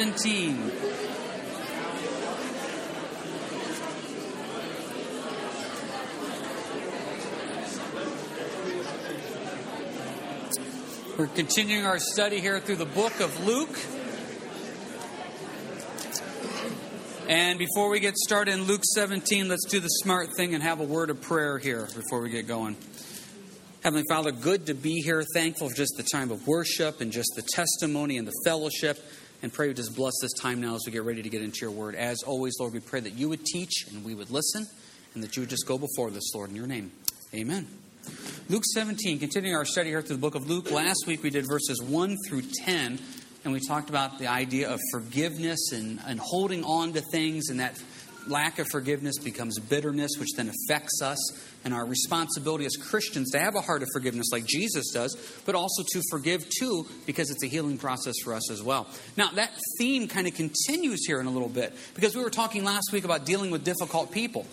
17. We're continuing our study here through the book of Luke. And before we get started in Luke 17, let's do the smart thing and have a word of prayer here before we get going. Heavenly Father, good to be here. Thankful for just the time of worship and just the testimony and the fellowship. And pray just bless this time now as we get ready to get into your word. As always, Lord, we pray that you would teach and we would listen and that you would just go before this, Lord, in your name. Amen. Luke 17, continuing our study here through the book of Luke. Last week we did verses 1 through 10, and we talked about the idea of forgiveness and, and holding on to things, and that lack of forgiveness becomes bitterness, which then affects us, and our responsibility as Christians to have a heart of forgiveness like Jesus does, but also to forgive too, because it's a healing process for us as well. Now, that theme kind of continues here in a little bit, because we were talking last week about dealing with difficult people.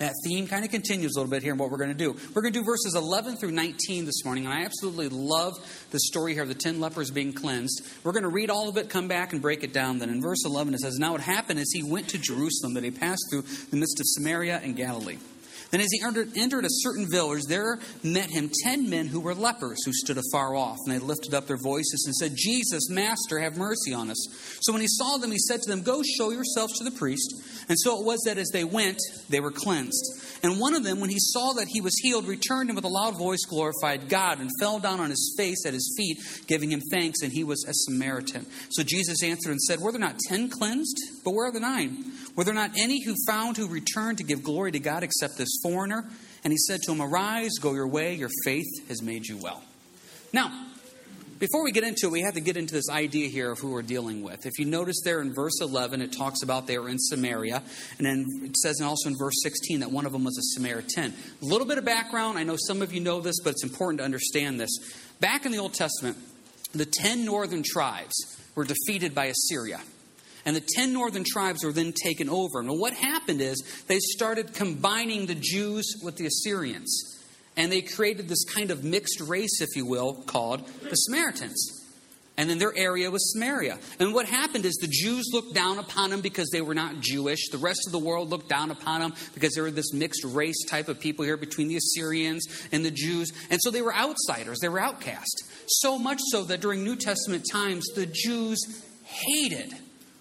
That theme kind of continues a little bit here in what we're going to do. We're going to do verses 11 through 19 this morning, and I absolutely love the story here of the 10 lepers being cleansed. We're going to read all of it, come back, and break it down. Then in verse 11 it says, Now it happened as he went to Jerusalem that he passed through the midst of Samaria and Galilee. Then, as he entered a certain village, there met him ten men who were lepers, who stood afar off. And they lifted up their voices and said, Jesus, Master, have mercy on us. So when he saw them, he said to them, Go show yourselves to the priest. And so it was that as they went, they were cleansed. And one of them, when he saw that he was healed, returned and with a loud voice glorified God and fell down on his face at his feet, giving him thanks. And he was a Samaritan. So Jesus answered and said, Were there not ten cleansed? But where are the nine? Were there not any who found who returned to give glory to God except this foreigner? And he said to him, Arise, go your way, your faith has made you well. Now, before we get into it, we have to get into this idea here of who we're dealing with. If you notice there in verse 11, it talks about they were in Samaria. And then it says also in verse 16 that one of them was a Samaritan. A little bit of background. I know some of you know this, but it's important to understand this. Back in the Old Testament, the 10 northern tribes were defeated by Assyria. And the 10 northern tribes were then taken over. And what happened is they started combining the Jews with the Assyrians. And they created this kind of mixed race, if you will, called the Samaritans. And then their area was Samaria. And what happened is the Jews looked down upon them because they were not Jewish. The rest of the world looked down upon them because they were this mixed race type of people here between the Assyrians and the Jews. And so they were outsiders, they were outcast. So much so that during New Testament times, the Jews hated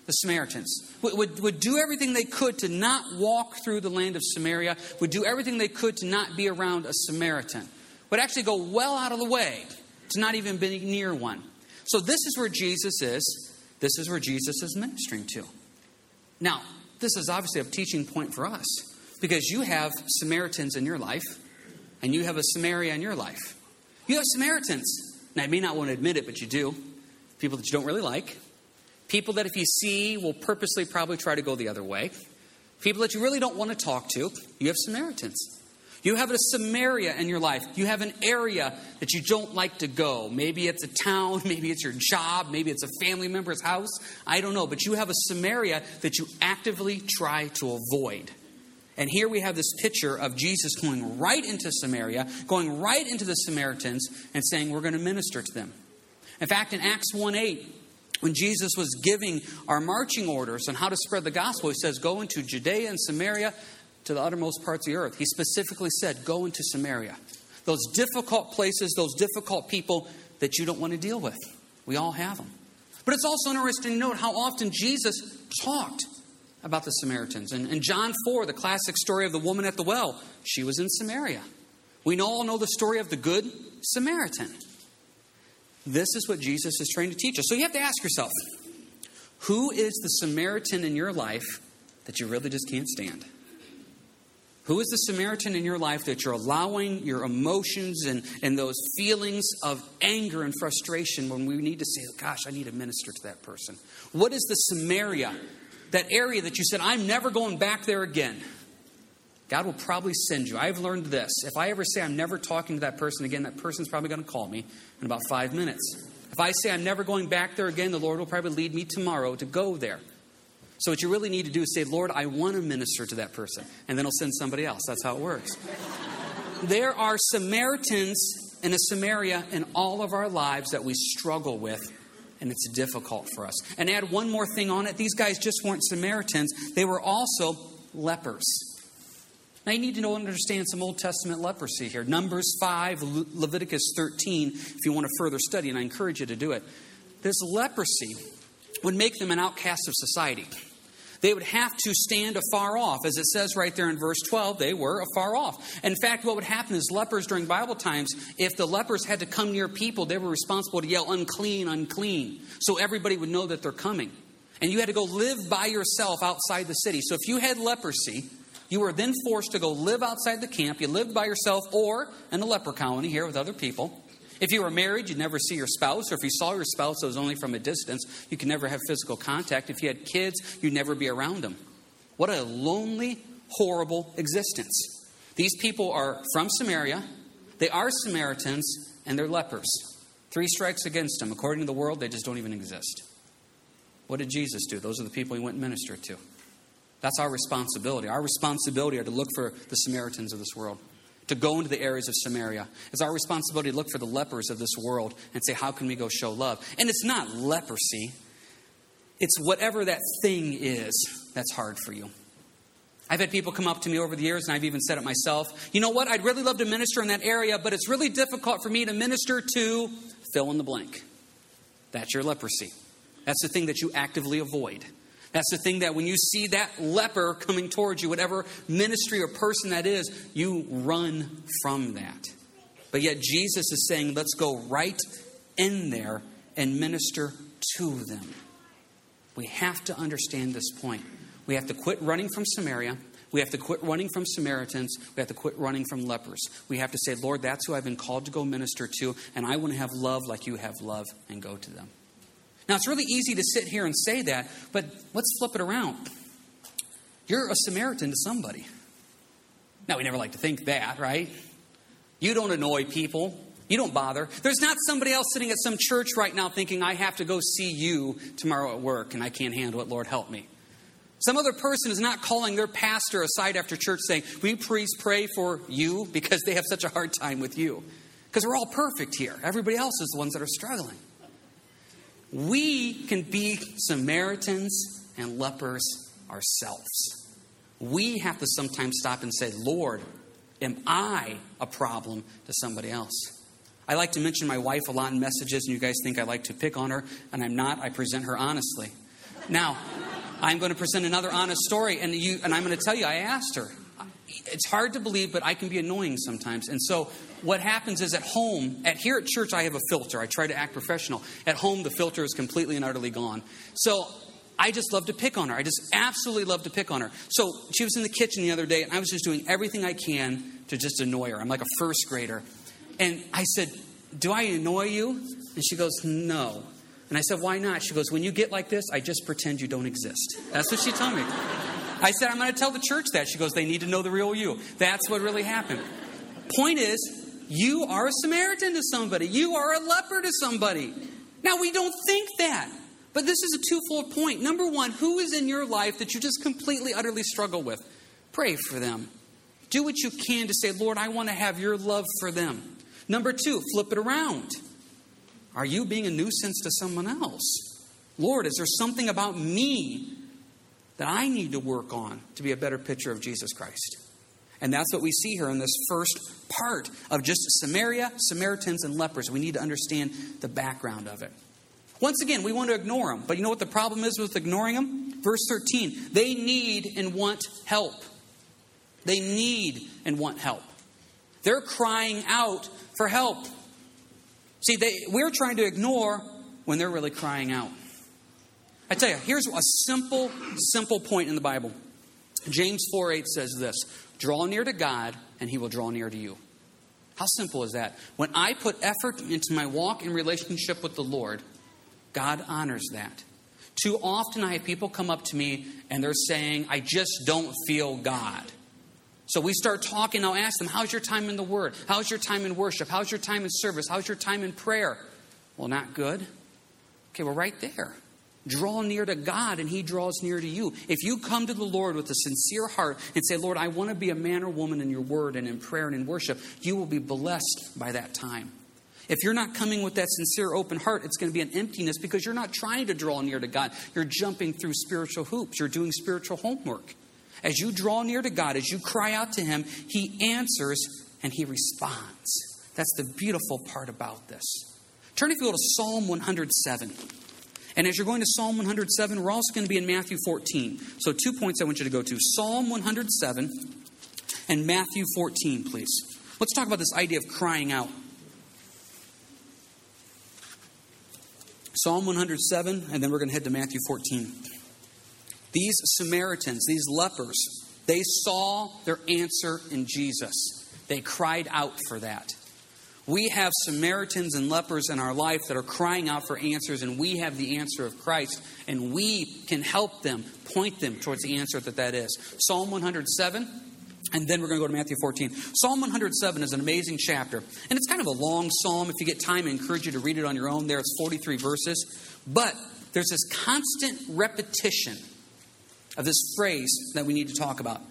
the Samaritans, would, would, would, do everything they could to not walk through the land of Samaria, would do everything they could to not be around a Samaritan, would actually go well out of the way to not even be near one. So, this is where Jesus is. This is where Jesus is ministering to. Now, this is obviously a teaching point for us because you have Samaritans in your life and you have a Samaria in your life. You have Samaritans. Now, you may not want to admit it, but you do. People that you don't really like, People that if you see will purposely probably try to go the other way. People that you really don't want to talk to. You have Samaritans. You have a Samaria in your life. You have an area that you don't like to go. Maybe it's a town, maybe it's your job, maybe it's a family member's house. I don't know. But you have a Samaria that you actively try to avoid. And here we have this picture of Jesus going right into Samaria, going right into the Samaritans, and saying, We're going to minister to them. In fact, in Acts 1 8, when Jesus was giving our marching orders on how to spread the gospel, he says, Go into Judea and Samaria to the uttermost parts of the earth. He specifically said, Go into Samaria. Those difficult places, those difficult people that you don't want to deal with. We all have them. But it's also interesting to note how often Jesus talked about the Samaritans. And in John 4, the classic story of the woman at the well, she was in Samaria. We all know the story of the Good Samaritan. This is what Jesus is trying to teach us. So you have to ask yourself who is the Samaritan in your life that you really just can't stand? Who is the Samaritan in your life that you're allowing your emotions and, and those feelings of anger and frustration when we need to say, oh, gosh, I need to minister to that person? What is the Samaria, that area that you said, I'm never going back there again? God will probably send you. I've learned this. If I ever say I'm never talking to that person again, that person's probably going to call me in about five minutes. If I say I'm never going back there again, the Lord will probably lead me tomorrow to go there. So, what you really need to do is say, Lord, I want to minister to that person. And then He'll send somebody else. That's how it works. there are Samaritans in a Samaria in all of our lives that we struggle with and it's difficult for us. And add one more thing on it these guys just weren't Samaritans, they were also lepers. Now you need to know and understand some Old Testament leprosy here. Numbers 5, Le- Leviticus 13, if you want to further study, and I encourage you to do it. This leprosy would make them an outcast of society. They would have to stand afar off. As it says right there in verse 12, they were afar off. In fact, what would happen is lepers during Bible times, if the lepers had to come near people, they were responsible to yell, unclean, unclean. So everybody would know that they're coming. And you had to go live by yourself outside the city. So if you had leprosy, you were then forced to go live outside the camp. You lived by yourself or in a leper colony here with other people. If you were married, you'd never see your spouse, or if you saw your spouse, it was only from a distance. You could never have physical contact. If you had kids, you'd never be around them. What a lonely, horrible existence. These people are from Samaria, they are Samaritans, and they're lepers. Three strikes against them. According to the world, they just don't even exist. What did Jesus do? Those are the people he went and ministered to. That's our responsibility. Our responsibility are to look for the Samaritans of this world to go into the areas of Samaria. It's our responsibility to look for the lepers of this world and say, how can we go show love? And it's not leprosy, it's whatever that thing is that's hard for you. I've had people come up to me over the years, and I've even said it myself. You know what? I'd really love to minister in that area, but it's really difficult for me to minister to fill in the blank. That's your leprosy. That's the thing that you actively avoid. That's the thing that when you see that leper coming towards you, whatever ministry or person that is, you run from that. But yet Jesus is saying, let's go right in there and minister to them. We have to understand this point. We have to quit running from Samaria. We have to quit running from Samaritans. We have to quit running from lepers. We have to say, Lord, that's who I've been called to go minister to, and I want to have love like you have love and go to them. Now, it's really easy to sit here and say that, but let's flip it around. You're a Samaritan to somebody. Now, we never like to think that, right? You don't annoy people. You don't bother. There's not somebody else sitting at some church right now thinking, I have to go see you tomorrow at work and I can't handle it. Lord, help me. Some other person is not calling their pastor aside after church saying, Will you please pray for you because they have such a hard time with you? Because we're all perfect here. Everybody else is the ones that are struggling. We can be Samaritans and lepers ourselves. We have to sometimes stop and say, Lord, am I a problem to somebody else? I like to mention my wife a lot in messages, and you guys think I like to pick on her, and I'm not. I present her honestly. Now, I'm going to present another honest story, and, you, and I'm going to tell you, I asked her. It's hard to believe, but I can be annoying sometimes. And so what happens is at home, at here at church, I have a filter. I try to act professional. At home, the filter is completely and utterly gone. So I just love to pick on her. I just absolutely love to pick on her. So she was in the kitchen the other day, and I was just doing everything I can to just annoy her. I'm like a first grader. And I said, Do I annoy you? And she goes, No. And I said, Why not? She goes, When you get like this, I just pretend you don't exist. That's what she told me. I said, I'm going to tell the church that. She goes, They need to know the real you. That's what really happened. Point is, you are a Samaritan to somebody, you are a leper to somebody. Now, we don't think that. But this is a twofold point. Number one, who is in your life that you just completely, utterly struggle with? Pray for them. Do what you can to say, Lord, I want to have your love for them. Number two, flip it around. Are you being a nuisance to someone else? Lord, is there something about me that I need to work on to be a better picture of Jesus Christ? And that's what we see here in this first part of just Samaria, Samaritans, and lepers. We need to understand the background of it. Once again, we want to ignore them. But you know what the problem is with ignoring them? Verse 13 they need and want help. They need and want help. They're crying out for help. See, they, we're trying to ignore when they're really crying out. I tell you, here's a simple, simple point in the Bible. James 4 8 says this Draw near to God, and He will draw near to you. How simple is that? When I put effort into my walk in relationship with the Lord, God honors that. Too often I have people come up to me and they're saying, I just don't feel God. So we start talking. I'll ask them, How's your time in the Word? How's your time in worship? How's your time in service? How's your time in prayer? Well, not good. Okay, we're right there. Draw near to God and He draws near to you. If you come to the Lord with a sincere heart and say, Lord, I want to be a man or woman in your word and in prayer and in worship, you will be blessed by that time. If you're not coming with that sincere, open heart, it's going to be an emptiness because you're not trying to draw near to God. You're jumping through spiritual hoops, you're doing spiritual homework. As you draw near to God, as you cry out to Him, He answers and He responds. That's the beautiful part about this. Turn, if you will, to Psalm 107. And as you're going to Psalm 107, we're also going to be in Matthew 14. So, two points I want you to go to Psalm 107 and Matthew 14, please. Let's talk about this idea of crying out. Psalm 107, and then we're going to head to Matthew 14. These Samaritans, these lepers, they saw their answer in Jesus. They cried out for that. We have Samaritans and lepers in our life that are crying out for answers, and we have the answer of Christ, and we can help them, point them towards the answer that that is. Psalm 107, and then we're going to go to Matthew 14. Psalm 107 is an amazing chapter. And it's kind of a long psalm. If you get time, I encourage you to read it on your own there. It's 43 verses. But there's this constant repetition of this phrase that we need to talk about.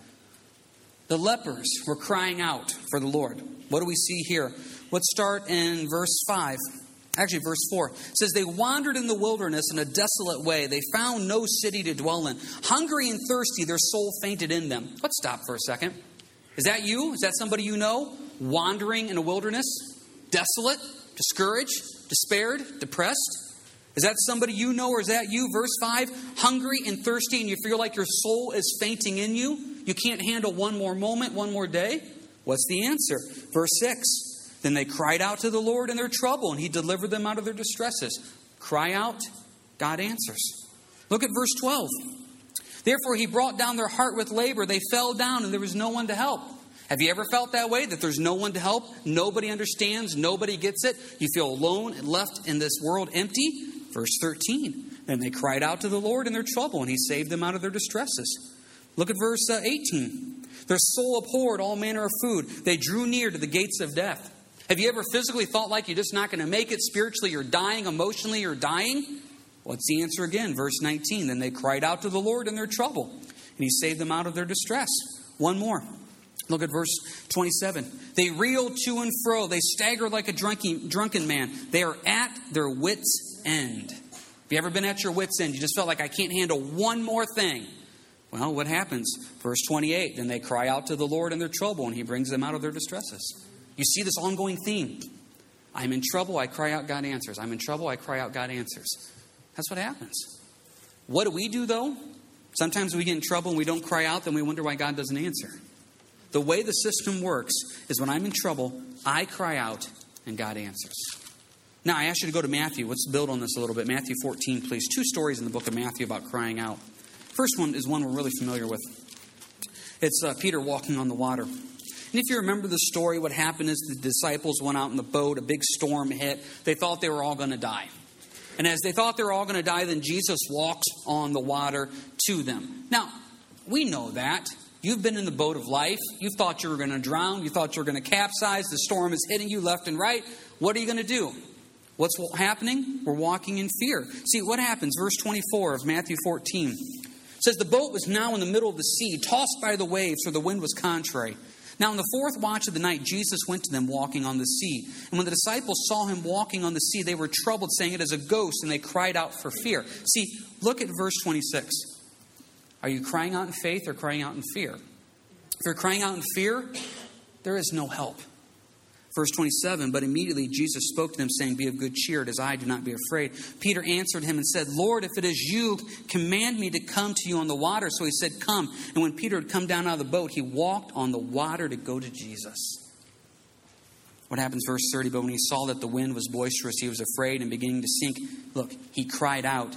The lepers were crying out for the Lord. What do we see here? Let's start in verse 5. Actually, verse 4 says, They wandered in the wilderness in a desolate way. They found no city to dwell in. Hungry and thirsty, their soul fainted in them. Let's stop for a second. Is that you? Is that somebody you know? Wandering in a wilderness? Desolate? Discouraged? Despaired? Depressed? Is that somebody you know, or is that you? Verse 5 Hungry and thirsty, and you feel like your soul is fainting in you? You can't handle one more moment, one more day? What's the answer? Verse 6 Then they cried out to the Lord in their trouble, and he delivered them out of their distresses. Cry out, God answers. Look at verse 12. Therefore, he brought down their heart with labor. They fell down, and there was no one to help. Have you ever felt that way? That there's no one to help? Nobody understands? Nobody gets it? You feel alone and left in this world empty? Verse 13. Then they cried out to the Lord in their trouble, and he saved them out of their distresses. Look at verse uh, 18. Their soul abhorred all manner of food. They drew near to the gates of death. Have you ever physically felt like you're just not going to make it? Spiritually, you're dying. Emotionally, you're dying? What's the answer again? Verse 19. Then they cried out to the Lord in their trouble, and he saved them out of their distress. One more. Look at verse 27. They reel to and fro. They stagger like a drunken, drunken man. They are at their wits' end. Have you ever been at your wits' end? You just felt like I can't handle one more thing. Well, what happens? Verse 28 Then they cry out to the Lord in their trouble, and he brings them out of their distresses. You see this ongoing theme. I'm in trouble, I cry out, God answers. I'm in trouble, I cry out, God answers. That's what happens. What do we do, though? Sometimes we get in trouble and we don't cry out, then we wonder why God doesn't answer. The way the system works is when I'm in trouble, I cry out and God answers. Now, I ask you to go to Matthew. Let's build on this a little bit. Matthew 14, please. Two stories in the book of Matthew about crying out. First one is one we're really familiar with. It's uh, Peter walking on the water. And if you remember the story, what happened is the disciples went out in the boat, a big storm hit. They thought they were all going to die. And as they thought they were all going to die, then Jesus walks on the water to them. Now, we know that. You've been in the boat of life. You thought you were going to drown. You thought you were going to capsize. The storm is hitting you left and right. What are you going to do? What's happening? We're walking in fear. See, what happens? Verse 24 of Matthew 14 says, The boat was now in the middle of the sea, tossed by the waves, for the wind was contrary. Now, in the fourth watch of the night, Jesus went to them walking on the sea. And when the disciples saw him walking on the sea, they were troubled, saying, It is a ghost, and they cried out for fear. See, look at verse 26. Are you crying out in faith or crying out in fear? If you're crying out in fear, there is no help. Verse 27 But immediately Jesus spoke to them, saying, Be of good cheer, it is I, do not be afraid. Peter answered him and said, Lord, if it is you, command me to come to you on the water. So he said, Come. And when Peter had come down out of the boat, he walked on the water to go to Jesus. What happens, verse 30? But when he saw that the wind was boisterous, he was afraid and beginning to sink. Look, he cried out,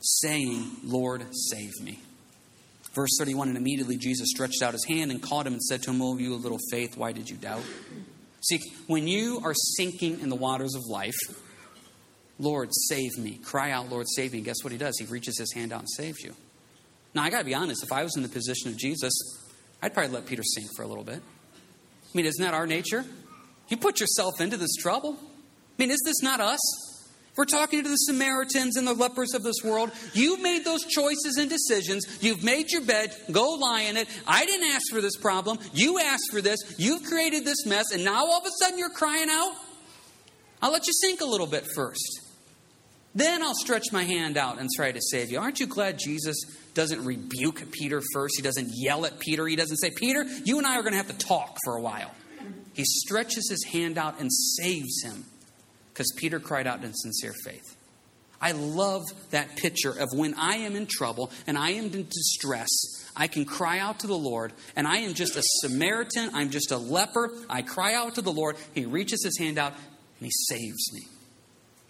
saying, Lord, save me. Verse 31 And immediately Jesus stretched out his hand and caught him and said to him, O you of little faith, why did you doubt? See, when you are sinking in the waters of life, Lord, save me. Cry out, Lord, save me. And guess what he does? He reaches his hand out and saves you. Now, I got to be honest, if I was in the position of Jesus, I'd probably let Peter sink for a little bit. I mean, isn't that our nature? You put yourself into this trouble. I mean, is this not us? We're talking to the Samaritans and the lepers of this world. You've made those choices and decisions. You've made your bed. Go lie in it. I didn't ask for this problem. You asked for this. You've created this mess. And now all of a sudden you're crying out? I'll let you sink a little bit first. Then I'll stretch my hand out and try to save you. Aren't you glad Jesus doesn't rebuke Peter first? He doesn't yell at Peter. He doesn't say, Peter, you and I are going to have to talk for a while. He stretches his hand out and saves him because Peter cried out in sincere faith. I love that picture of when I am in trouble and I am in distress, I can cry out to the Lord, and I am just a Samaritan, I'm just a leper. I cry out to the Lord, He reaches His hand out, and He saves me.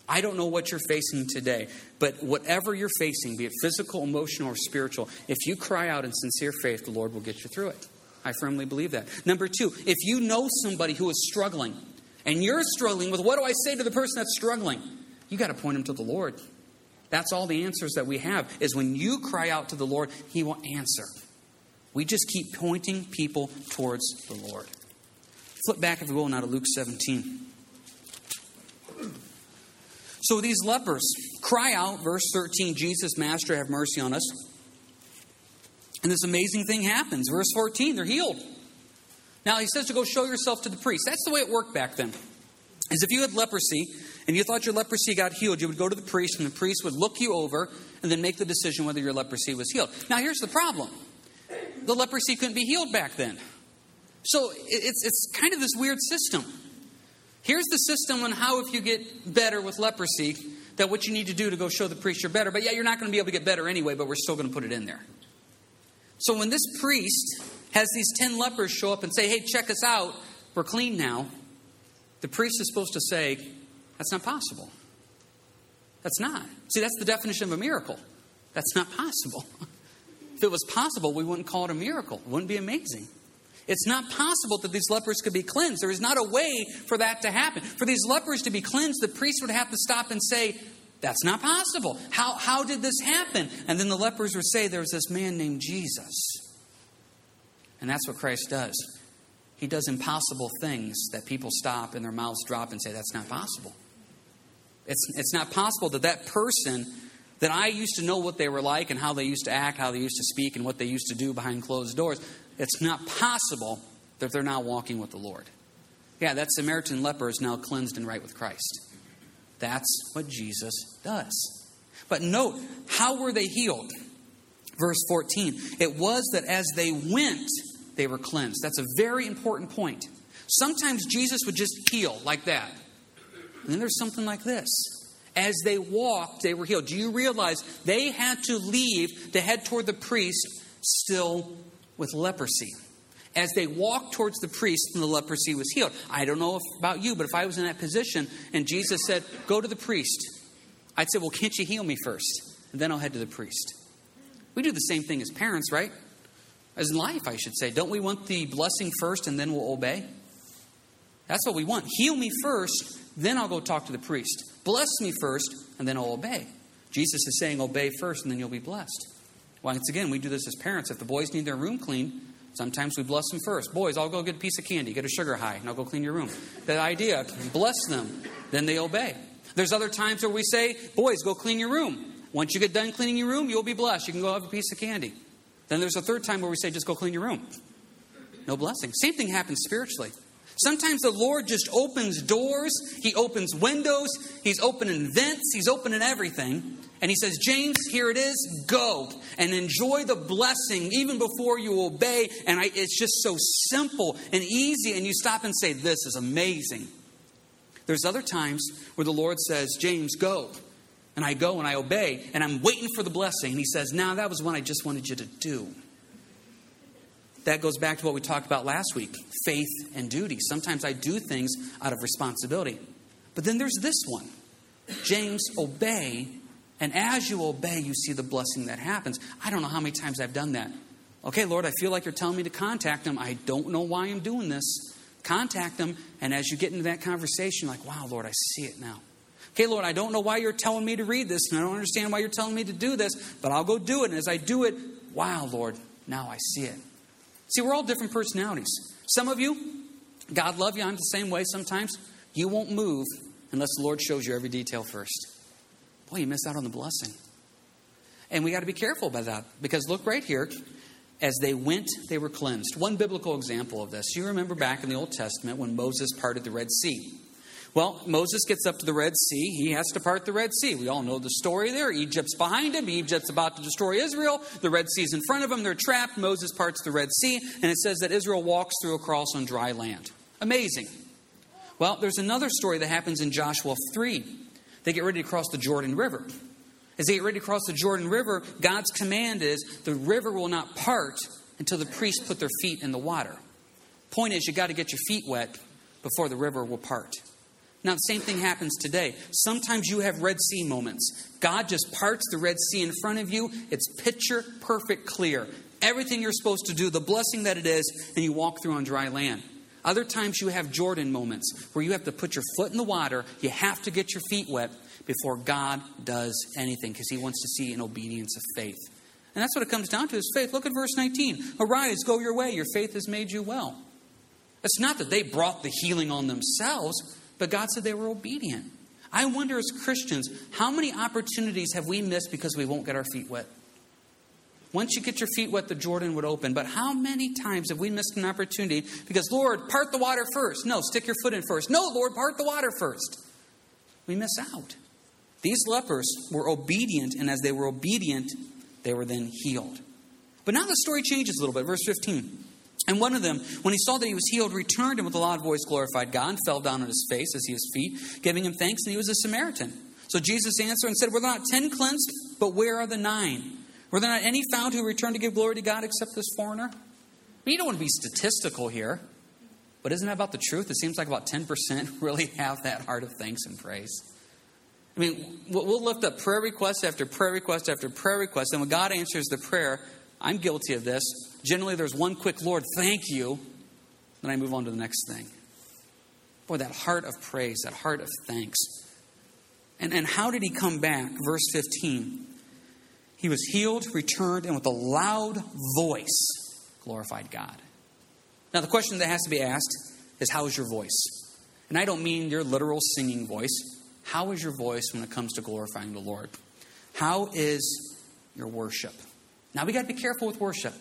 I don't know what you're facing today, but whatever you're facing, be it physical, emotional, or spiritual, if you cry out in sincere faith, the Lord will get you through it. I firmly believe that. Number two, if you know somebody who is struggling, and you're struggling with what do I say to the person that's struggling? You got to point them to the Lord. That's all the answers that we have is when you cry out to the Lord, he will answer. We just keep pointing people towards the Lord. Flip back, if you will, now to Luke 17. So these lepers cry out, verse 13, Jesus, Master, have mercy on us. And this amazing thing happens. Verse 14, they're healed. Now he says to go show yourself to the priest. That's the way it worked back then. Is if you had leprosy and you thought your leprosy got healed, you would go to the priest and the priest would look you over and then make the decision whether your leprosy was healed. Now here's the problem. The leprosy couldn't be healed back then. So it's, it's kind of this weird system. Here's the system on how, if you get better with leprosy, that what you need to do to go show the priest you're better. But yeah, you're not going to be able to get better anyway, but we're still going to put it in there. So when this priest has these 10 lepers show up and say, hey, check us out, we're clean now, the priest is supposed to say, that's not possible. That's not. See, that's the definition of a miracle. That's not possible. if it was possible, we wouldn't call it a miracle. It wouldn't be amazing. It's not possible that these lepers could be cleansed. There is not a way for that to happen. For these lepers to be cleansed, the priest would have to stop and say, That's not possible. How, how did this happen? And then the lepers would say, There's this man named Jesus. And that's what Christ does. He does impossible things that people stop and their mouths drop and say, That's not possible. It's, it's not possible that that person that I used to know what they were like and how they used to act, how they used to speak, and what they used to do behind closed doors, it's not possible that they're now walking with the Lord. Yeah, that Samaritan leper is now cleansed and right with Christ. That's what Jesus does. But note, how were they healed? Verse 14. It was that as they went, they were cleansed. That's a very important point. Sometimes Jesus would just heal like that. And then there's something like this. As they walked, they were healed. Do you realize they had to leave to head toward the priest still with leprosy. As they walked towards the priest, and the leprosy was healed. I don't know if, about you, but if I was in that position and Jesus said, Go to the priest, I'd say, Well, can't you heal me first? And then I'll head to the priest. We do the same thing as parents, right? As in life, I should say. Don't we want the blessing first and then we'll obey? That's what we want. Heal me first, then I'll go talk to the priest. Bless me first, and then I'll obey. Jesus is saying, Obey first, and then you'll be blessed. Once again, we do this as parents. If the boys need their room clean, sometimes we bless them first. Boys, I'll go get a piece of candy, get a sugar high, and I'll go clean your room. The idea, bless them, then they obey. There's other times where we say, boys, go clean your room. Once you get done cleaning your room, you'll be blessed. You can go have a piece of candy. Then there's a third time where we say, just go clean your room. No blessing. Same thing happens spiritually. Sometimes the Lord just opens doors, He opens windows, He's opening vents, He's opening everything. And he says, James, here it is, go and enjoy the blessing even before you obey. And I, it's just so simple and easy. And you stop and say, This is amazing. There's other times where the Lord says, James, go. And I go and I obey, and I'm waiting for the blessing. And he says, Now that was what I just wanted you to do. That goes back to what we talked about last week faith and duty. Sometimes I do things out of responsibility. But then there's this one James, obey and as you obey, you see the blessing that happens. I don't know how many times I've done that. Okay, Lord, I feel like you're telling me to contact them. I don't know why I'm doing this. Contact them, and as you get into that conversation, like, wow, Lord, I see it now. Okay, Lord, I don't know why you're telling me to read this, and I don't understand why you're telling me to do this, but I'll go do it. And as I do it, wow, Lord, now I see it. See, we're all different personalities. Some of you, God love you, I'm the same way sometimes. You won't move unless the Lord shows you every detail first boy, you missed out on the blessing. And we got to be careful about that because look right here. As they went, they were cleansed. One biblical example of this. You remember back in the Old Testament when Moses parted the Red Sea. Well, Moses gets up to the Red Sea. He has to part the Red Sea. We all know the story there. Egypt's behind him. Egypt's about to destroy Israel. The Red Sea's in front of them. They're trapped. Moses parts the Red Sea, and it says that Israel walks through across on dry land. Amazing. Well, there's another story that happens in Joshua 3. They get ready to cross the Jordan River. As they get ready to cross the Jordan River, God's command is the river will not part until the priests put their feet in the water. Point is, you got to get your feet wet before the river will part. Now, the same thing happens today. Sometimes you have Red Sea moments. God just parts the Red Sea in front of you. It's picture perfect clear. Everything you're supposed to do, the blessing that it is, and you walk through on dry land. Other times you have Jordan moments where you have to put your foot in the water, you have to get your feet wet before God does anything because He wants to see an obedience of faith. And that's what it comes down to is faith. Look at verse 19. Arise, go your way. Your faith has made you well. It's not that they brought the healing on themselves, but God said they were obedient. I wonder as Christians, how many opportunities have we missed because we won't get our feet wet? Once you get your feet wet, the Jordan would open. But how many times have we missed an opportunity because, Lord, part the water first? No, stick your foot in first. No, Lord, part the water first. We miss out. These lepers were obedient, and as they were obedient, they were then healed. But now the story changes a little bit. Verse 15. And one of them, when he saw that he was healed, returned and with a loud voice glorified God and fell down on his face as he his feet, giving him thanks, and he was a Samaritan. So Jesus answered and said, Were there not ten cleansed? But where are the nine? Were there not any found who returned to give glory to God except this foreigner? You don't want to be statistical here, but isn't that about the truth? It seems like about 10% really have that heart of thanks and praise. I mean, we'll lift up prayer request after prayer request after prayer request, and when God answers the prayer, I'm guilty of this. Generally, there's one quick Lord, thank you. Then I move on to the next thing. Boy, that heart of praise, that heart of thanks. And, and how did he come back? Verse 15. He was healed, returned, and with a loud voice glorified God. Now, the question that has to be asked is how is your voice? And I don't mean your literal singing voice. How is your voice when it comes to glorifying the Lord? How is your worship? Now, we got to be careful with worship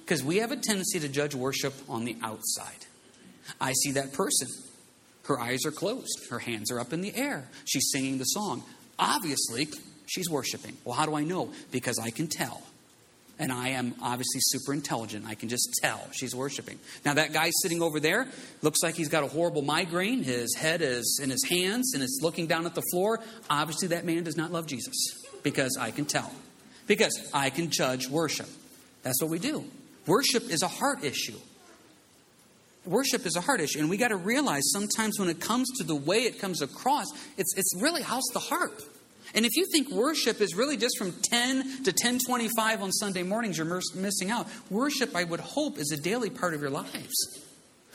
because we have a tendency to judge worship on the outside. I see that person. Her eyes are closed, her hands are up in the air. She's singing the song. Obviously, she's worshiping. Well, how do I know? Because I can tell. And I am obviously super intelligent. I can just tell she's worshiping. Now, that guy sitting over there looks like he's got a horrible migraine. His head is in his hands and is looking down at the floor. Obviously, that man does not love Jesus because I can tell. Because I can judge worship. That's what we do. Worship is a heart issue. Worship is a heart issue. And we got to realize sometimes when it comes to the way it comes across, it's, it's really how's the heart. And if you think worship is really just from 10 to 1025 on Sunday mornings, you're missing out. Worship, I would hope, is a daily part of your lives.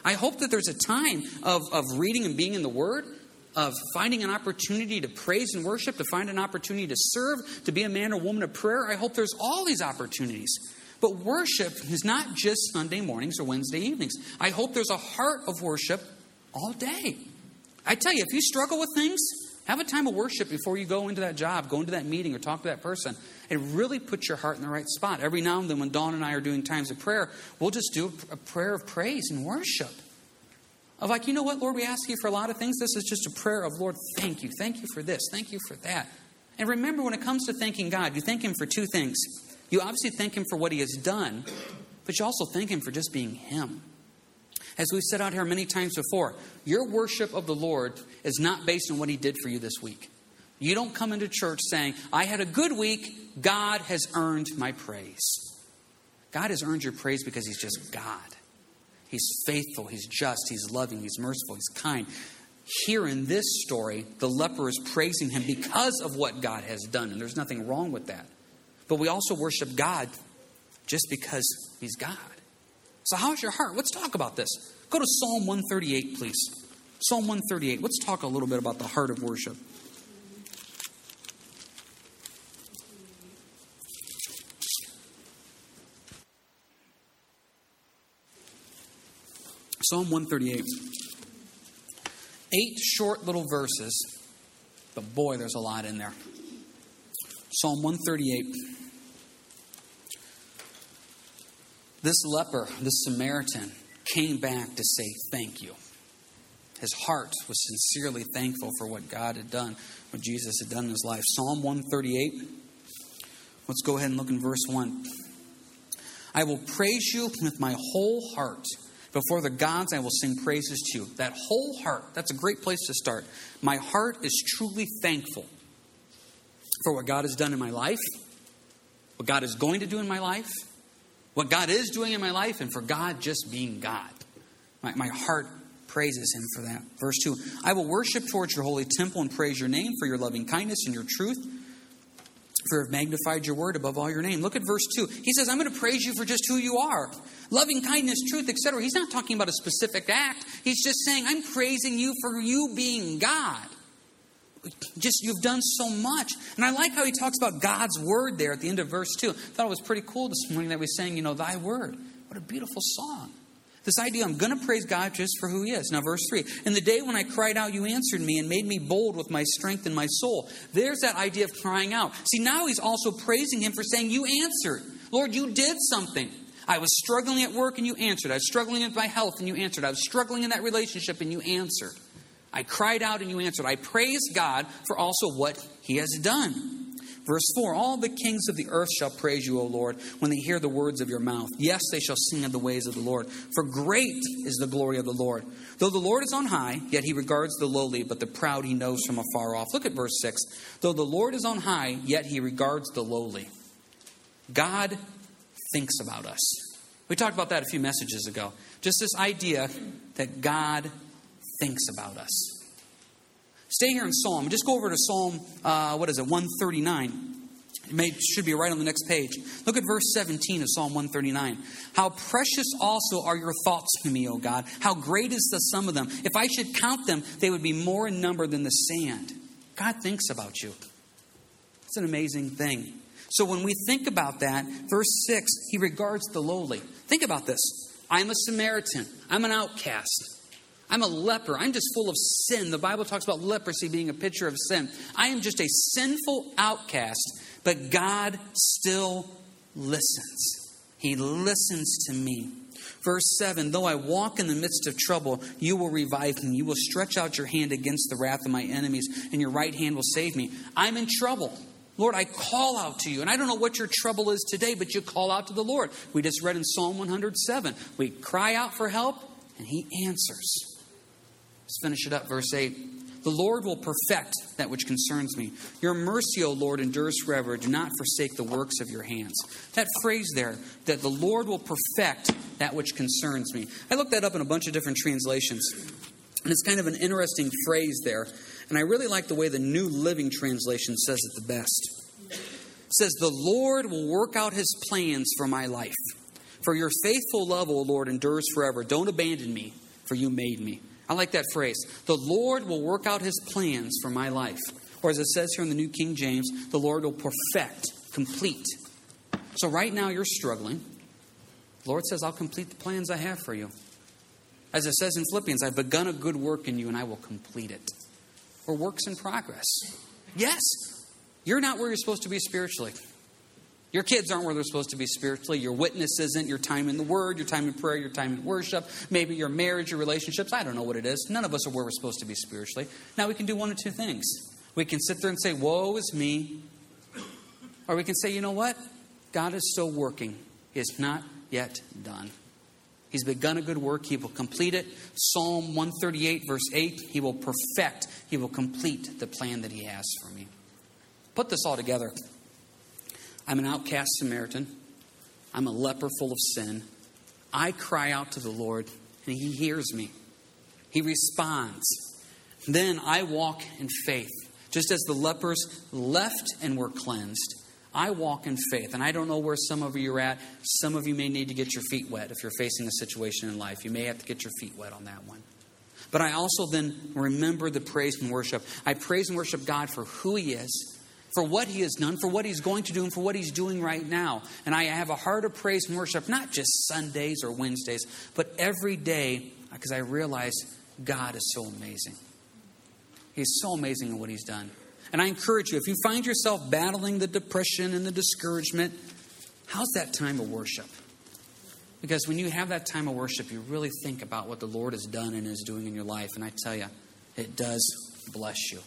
I hope that there's a time of, of reading and being in the Word, of finding an opportunity to praise and worship, to find an opportunity to serve, to be a man or woman of prayer. I hope there's all these opportunities. But worship is not just Sunday mornings or Wednesday evenings. I hope there's a heart of worship all day. I tell you, if you struggle with things, have a time of worship before you go into that job, go into that meeting, or talk to that person. And really put your heart in the right spot. Every now and then, when Dawn and I are doing times of prayer, we'll just do a prayer of praise and worship. Of like, you know what, Lord, we ask you for a lot of things. This is just a prayer of, Lord, thank you. Thank you for this. Thank you for that. And remember, when it comes to thanking God, you thank Him for two things. You obviously thank Him for what He has done, but you also thank Him for just being Him. As we've said out here many times before, your worship of the Lord is not based on what He did for you this week. You don't come into church saying, I had a good week, God has earned my praise. God has earned your praise because He's just God. He's faithful, He's just, He's loving, He's merciful, He's kind. Here in this story, the leper is praising Him because of what God has done, and there's nothing wrong with that. But we also worship God just because He's God. So, how's your heart? Let's talk about this. Go to Psalm 138, please. Psalm 138. Let's talk a little bit about the heart of worship. Psalm 138. Eight short little verses, but boy, there's a lot in there. Psalm 138. This leper, this Samaritan, came back to say thank you. his heart was sincerely thankful for what God had done, what Jesus had done in his life. Psalm 138. Let's go ahead and look in verse 1. I will praise you with my whole heart. Before the gods, I will sing praises to you. That whole heart, that's a great place to start. My heart is truly thankful for what God has done in my life, what God is going to do in my life, what God is doing in my life, and for God just being God. My, my heart praises Him for that. Verse 2 I will worship towards your holy temple and praise your name for your loving kindness and your truth for have magnified your word above all your name. Look at verse 2. He says, I'm going to praise you for just who you are. Loving kindness, truth, etc. He's not talking about a specific act. He's just saying, I'm praising you for you being God. Just, you've done so much. And I like how he talks about God's word there at the end of verse 2. I thought it was pretty cool this morning that we sang, you know, thy word. What a beautiful song. This idea, I'm going to praise God just for who He is. Now, verse 3 In the day when I cried out, you answered me and made me bold with my strength and my soul. There's that idea of crying out. See, now He's also praising Him for saying, You answered. Lord, you did something. I was struggling at work and you answered. I was struggling with my health and you answered. I was struggling in that relationship and you answered. I cried out and you answered. I praise God for also what He has done. Verse 4 All the kings of the earth shall praise you, O Lord, when they hear the words of your mouth. Yes, they shall sing of the ways of the Lord. For great is the glory of the Lord. Though the Lord is on high, yet he regards the lowly, but the proud he knows from afar off. Look at verse 6. Though the Lord is on high, yet he regards the lowly. God thinks about us. We talked about that a few messages ago. Just this idea that God thinks about us. Stay here in Psalm. Just go over to Psalm, uh, what is it, 139. It may, should be right on the next page. Look at verse 17 of Psalm 139. How precious also are your thoughts to me, O God. How great is the sum of them. If I should count them, they would be more in number than the sand. God thinks about you. It's an amazing thing. So when we think about that, verse 6, he regards the lowly. Think about this. I'm a Samaritan. I'm an outcast. I'm a leper. I'm just full of sin. The Bible talks about leprosy being a picture of sin. I am just a sinful outcast, but God still listens. He listens to me. Verse 7 Though I walk in the midst of trouble, you will revive me. You will stretch out your hand against the wrath of my enemies, and your right hand will save me. I'm in trouble. Lord, I call out to you. And I don't know what your trouble is today, but you call out to the Lord. We just read in Psalm 107. We cry out for help, and He answers. Let's finish it up, verse 8. The Lord will perfect that which concerns me. Your mercy, O Lord, endures forever. Do not forsake the works of your hands. That phrase there, that the Lord will perfect that which concerns me. I looked that up in a bunch of different translations. And it's kind of an interesting phrase there. And I really like the way the New Living Translation says it the best. It says, The Lord will work out his plans for my life. For your faithful love, O Lord, endures forever. Don't abandon me, for you made me. I like that phrase. The Lord will work out his plans for my life. Or as it says here in the New King James, the Lord will perfect, complete. So right now you're struggling. The Lord says, I'll complete the plans I have for you. As it says in Philippians, I've begun a good work in you and I will complete it. Or works in progress. Yes, you're not where you're supposed to be spiritually. Your kids aren't where they're supposed to be spiritually. Your witness isn't. Your time in the Word, your time in prayer, your time in worship, maybe your marriage, your relationships. I don't know what it is. None of us are where we're supposed to be spiritually. Now we can do one of two things. We can sit there and say, Woe is me. Or we can say, You know what? God is still working. Is not yet done. He's begun a good work. He will complete it. Psalm 138, verse 8 He will perfect, He will complete the plan that He has for me. Put this all together. I'm an outcast Samaritan. I'm a leper full of sin. I cry out to the Lord, and He hears me. He responds. Then I walk in faith. Just as the lepers left and were cleansed, I walk in faith. And I don't know where some of you are at. Some of you may need to get your feet wet if you're facing a situation in life. You may have to get your feet wet on that one. But I also then remember the praise and worship. I praise and worship God for who He is for what he has done, for what he's going to do, and for what he's doing right now. And I have a heart of praise and worship, not just Sundays or Wednesdays, but every day, because I realize God is so amazing. He's so amazing in what he's done. And I encourage you, if you find yourself battling the depression and the discouragement, how's that time of worship? Because when you have that time of worship, you really think about what the Lord has done and is doing in your life. And I tell you, it does bless you.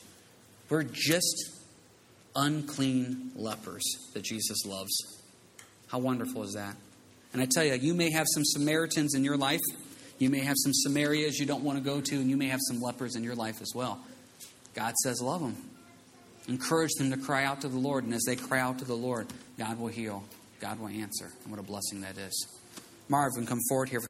We're just unclean lepers that Jesus loves. How wonderful is that? And I tell you, you may have some Samaritans in your life. You may have some Samarias you don't want to go to, and you may have some lepers in your life as well. God says, love them. Encourage them to cry out to the Lord. And as they cry out to the Lord, God will heal. God will answer. And what a blessing that is. Marvin, come forward here.